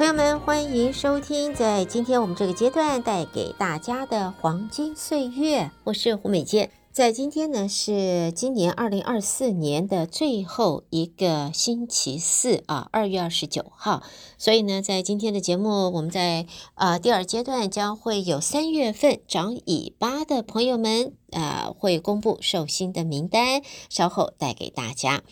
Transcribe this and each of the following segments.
朋友们，欢迎收听在今天我们这个阶段带给大家的黄金岁月，我是胡美健。在今天呢，是今年二零二四年的最后一个星期四啊，二月二十九号。所以呢，在今天的节目，我们在啊、呃、第二阶段将会有三月份长尾巴的朋友们啊、会公布寿星的名单，稍后带给大家。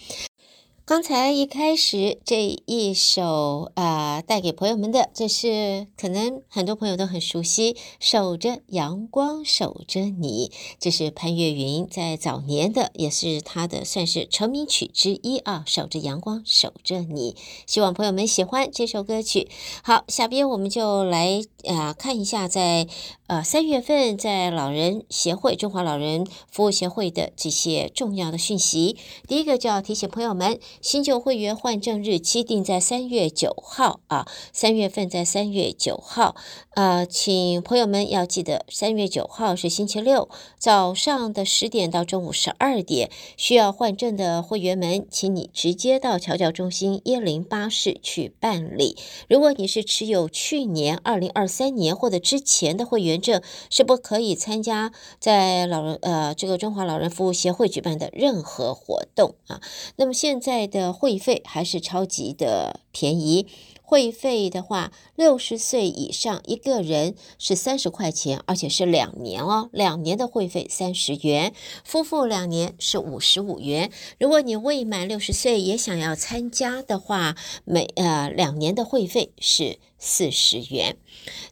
刚才一开始这一首啊、带给朋友们的，这是可能很多朋友都很熟悉，《守着阳光守着你》，这是潘越云在早年的，也是他的算是成名曲之一啊，《守着阳光守着你》，希望朋友们喜欢这首歌曲。好，下边我们就来啊、看一下在。呃，三月份在老人协会、中华老人服务协会的这些重要的讯息，第一个就要提醒朋友们，新旧会员换证日期定在三月九号啊，三月份在三月九号。呃，请朋友们要记得，三月九号是星期六，早上的十点到中午十二点，需要换证的会员们，请你直接到侨教中心一零八室去办理。如果你是持有去年二零二三年或者之前的会员，证是不可以参加在老人呃这个中华老人服务协会举办的任何活动啊。那么现在的会费还是超级的便宜。会费的话，六十岁以上一个人是三十块钱，而且是两年哦，两年的会费三十元，夫妇两年是五十五元。如果你未满六十岁也想要参加的话，每呃两年的会费是四十元。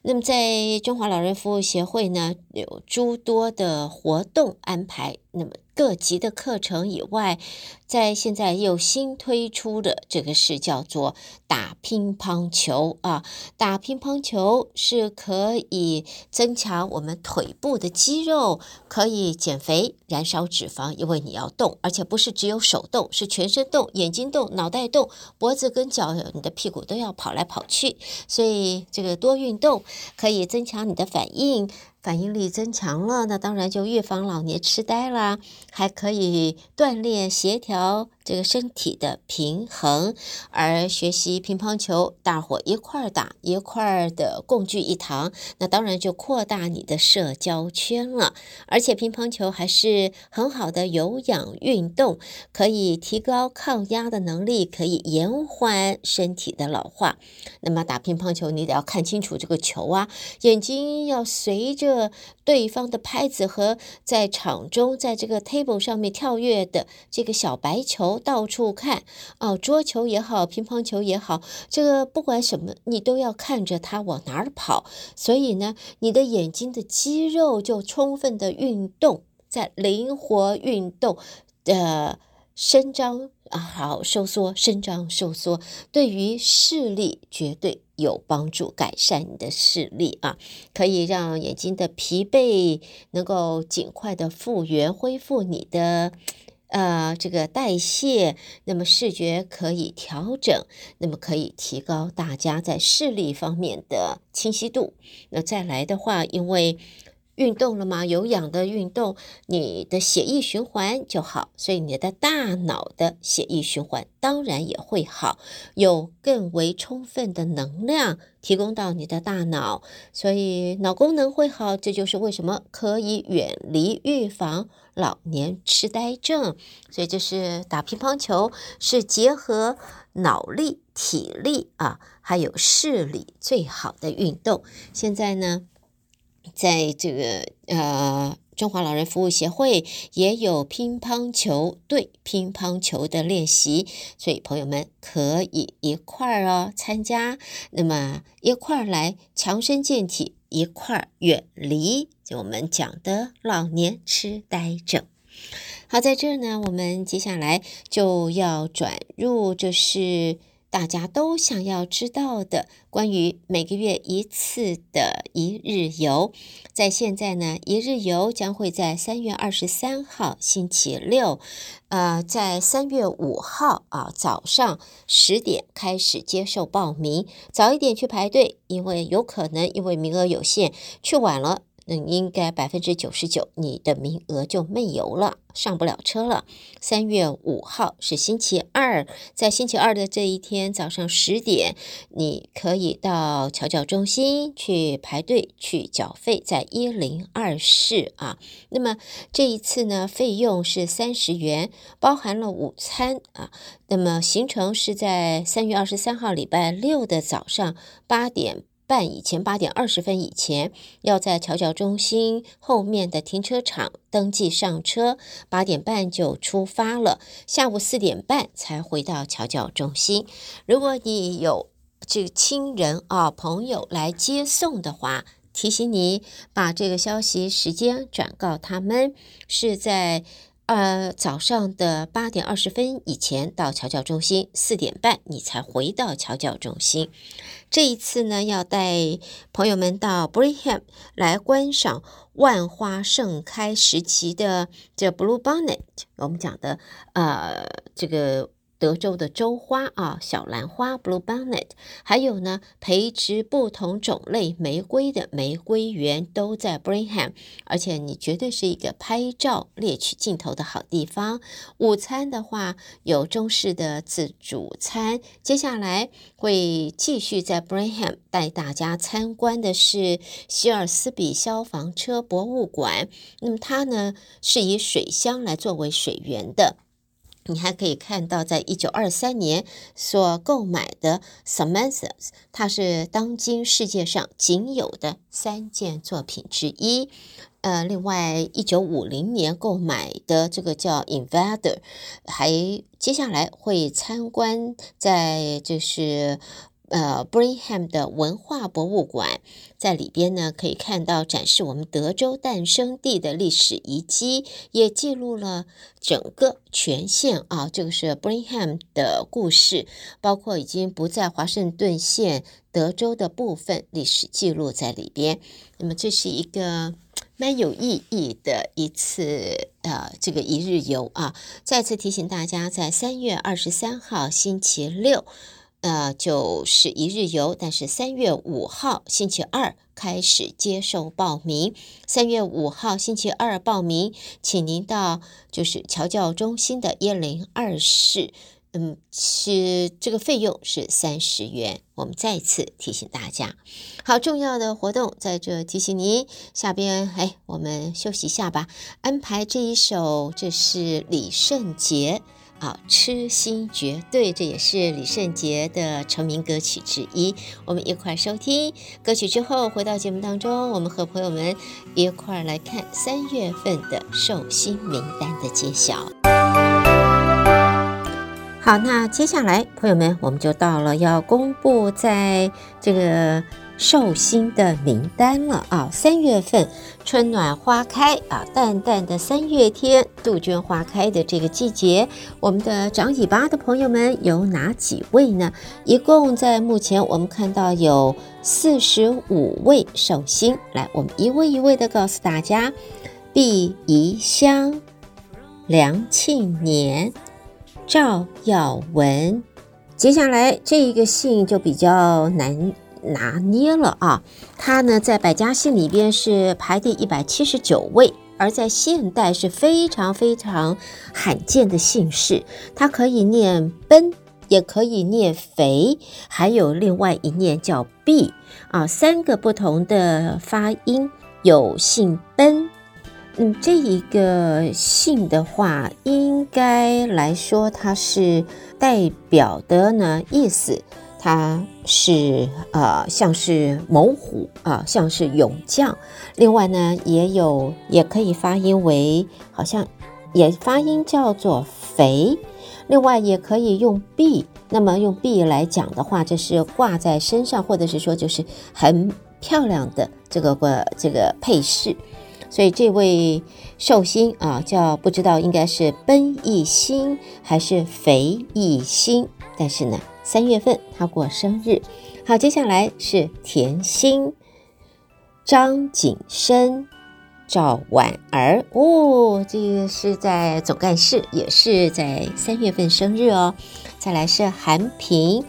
那么在中华老人服务协会呢，有诸多的活动安排。那么各级的课程以外，在现在又新推出的这个是叫做打乒乓球啊，打乒乓球是可以增强我们腿部的肌肉，可以减肥、燃烧脂肪，因为你要动，而且不是只有手动，是全身动，眼睛动，脑袋动，脖子跟脚，你的屁股都要跑来跑去，所以这个多运动可以增强你的反应。反应力增强了，那当然就预防老年痴呆啦，还可以锻炼协调。这个身体的平衡，而学习乒乓球，大伙一块儿打，一块儿的共聚一堂，那当然就扩大你的社交圈了。而且乒乓球还是很好的有氧运动，可以提高抗压的能力，可以延缓身体的老化。那么打乒乓球，你得要看清楚这个球啊，眼睛要随着对方的拍子和在场中在这个 table 上面跳跃的这个小白球。到处看啊，桌球也好，乒乓球也好，这个不管什么，你都要看着它往哪儿跑。所以呢，你的眼睛的肌肉就充分的运动，在灵活运动的伸张啊，好收缩，伸张收缩，对于视力绝对有帮助，改善你的视力啊，可以让眼睛的疲惫能够尽快的复原，恢复你的。呃，这个代谢，那么视觉可以调整，那么可以提高大家在视力方面的清晰度。那再来的话，因为运动了吗，有氧的运动，你的血液循环就好，所以你的大脑的血液循环当然也会好，有更为充分的能量提供到你的大脑，所以脑功能会好。这就是为什么可以远离预防。老年痴呆症，所以这是打乒乓球，是结合脑力、体力啊，还有视力最好的运动。现在呢，在这个呃中华老人服务协会也有乒乓球队乒乓球的练习，所以朋友们可以一块儿哦参加，那么一块儿来强身健体。一块儿远离就我们讲的老年痴呆症。好，在这儿呢，我们接下来就要转入，就是大家都想要知道的关于每个月一次的一日游。在现在呢，一日游将会在三月二十三号星期六。呃，在三月五号啊早上十点开始接受报名，早一点去排队，因为有可能因为名额有限，去晚了那应该百分之九十九你的名额就没有了，上不了车了。三月五号是星期二，在星期二的这一天早上十点，你可以到侨教中心去排队去缴费，在一零二室啊。那么这一次呢，费用是三十元，包含了午餐啊。那么行程是在三月二十三号礼拜六的早上八点。半以前，八点二十分以前，要在桥脚中心后面的停车场登记上车，八点半就出发了，下午四点半才回到桥脚中心。如果你有这个亲人啊朋友来接送的话，提醒你把这个消息时间转告他们，是在。呃，早上的八点二十分以前到桥教中心，四点半你才回到桥教中心。这一次呢，要带朋友们到 Brigham 来观赏万花盛开时期的这 Blue Bonnet，我们讲的呃这个。德州的州花啊，小兰花 （Blue Bonnet），还有呢，培植不同种类玫瑰的玫瑰园都在 Brigham，而且你绝对是一个拍照猎取镜头的好地方。午餐的话，有中式的自助餐。接下来会继续在 Brigham 带大家参观的是希尔斯比消防车博物馆。那么它呢，是以水箱来作为水源的。你还可以看到，在一九二三年所购买的 Samantha's，它是当今世界上仅有的三件作品之一。呃，另外一九五零年购买的这个叫 Invader，还接下来会参观在就是。呃，Brigham 的文化博物馆在里边呢，可以看到展示我们德州诞生地的历史遗迹，也记录了整个全县啊，这个是 Brigham 的故事，包括已经不在华盛顿县德州的部分历史记录在里边。那么，这是一个蛮有意义的一次呃，这个一日游啊。再次提醒大家，在三月二十三号星期六。呃，就是一日游，但是三月五号星期二开始接受报名。三月五号星期二报名，请您到就是侨教中心的一零二室。嗯，是这个费用是三十元。我们再次提醒大家，好重要的活动在这提醒您。下边哎，我们休息一下吧，安排这一首，这是李圣杰。啊，痴心绝对，这也是李圣杰的成名歌曲之一。我们一块收听歌曲之后，回到节目当中，我们和朋友们一块来看三月份的寿星名单的揭晓。好，那接下来，朋友们，我们就到了要公布在这个。寿星的名单了啊！三月份春暖花开啊，淡淡的三月天，杜鹃花开的这个季节，我们的长尾巴的朋友们有哪几位呢？一共在目前我们看到有四十五位寿星，来，我们一位一位的告诉大家：毕宜香、梁庆年、赵耀文。接下来这一个姓就比较难。拿捏了啊，他呢在百家姓里边是排第一百七十九位，而在现代是非常非常罕见的姓氏。它可以念奔，也可以念肥，还有另外一念叫毕啊，三个不同的发音。有姓奔，嗯，这一个姓的话，应该来说它是代表的呢意思。他是呃，像是猛虎啊、像是勇将。另外呢，也有也可以发音为，好像也发音叫做肥。另外也可以用臂，那么用臂来讲的话，就是挂在身上，或者是说就是很漂亮的这个个这个配饰。所以这位寿星啊，叫不知道应该是奔一星还是肥一星，但是呢。三月份他过生日，好，接下来是甜心、张景生、赵婉儿哦，这个是在总干事，也是在三月份生日哦。再来是韩平、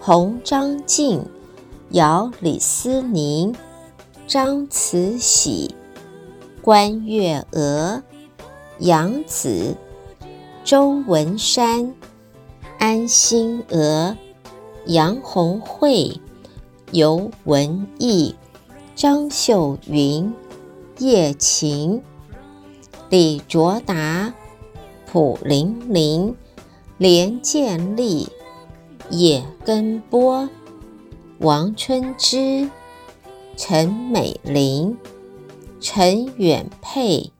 洪张静、姚李思宁、张慈禧、关月娥、杨子、周文山、安心娥、杨红慧、游文义、张秀云、叶琴、李卓达、蒲玲玲、连建立、叶根波、王春枝、陈美玲、陈远佩、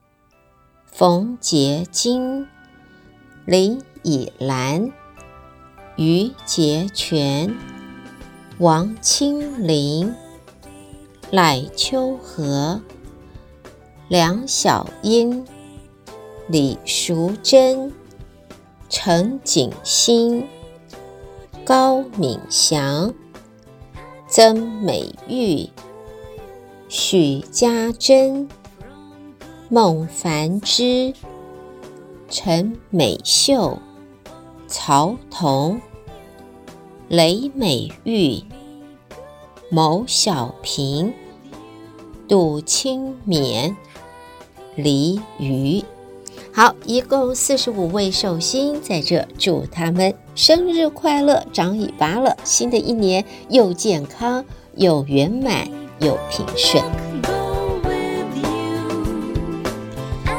冯洁晶、林以兰、于杰全、王清林、赖秋和、梁小英、李淑珍、陈景欣、高敏祥。曾美玉、许家珍、孟凡之、陈美秀、曹彤、雷美玉、牟小平、杜清勉、李宇。好，一共四十五位寿星在这，祝他们生日快乐，长尾巴了，新的一年又健康又圆满又平顺。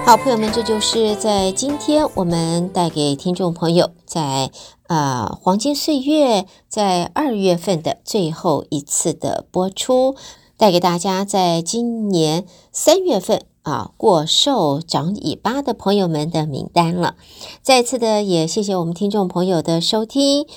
好，朋友们，这就是在今天我们带给听众朋友在啊、呃、黄金岁月在二月份的最后一次的播出，带给大家在今年三月份。啊，过寿长尾巴的朋友们的名单了。再次的也谢谢我们听众朋友的收听。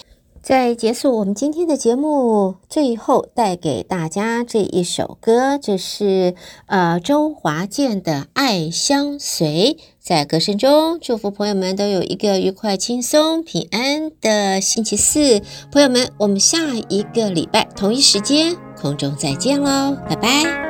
在结束我们今天的节目，最后带给大家这一首歌，这是呃周华健的《爱相随》。在歌声中，祝福朋友们都有一个愉快、轻松、平安的星期四。朋友们，我们下一个礼拜同一时间空中再见喽，拜拜。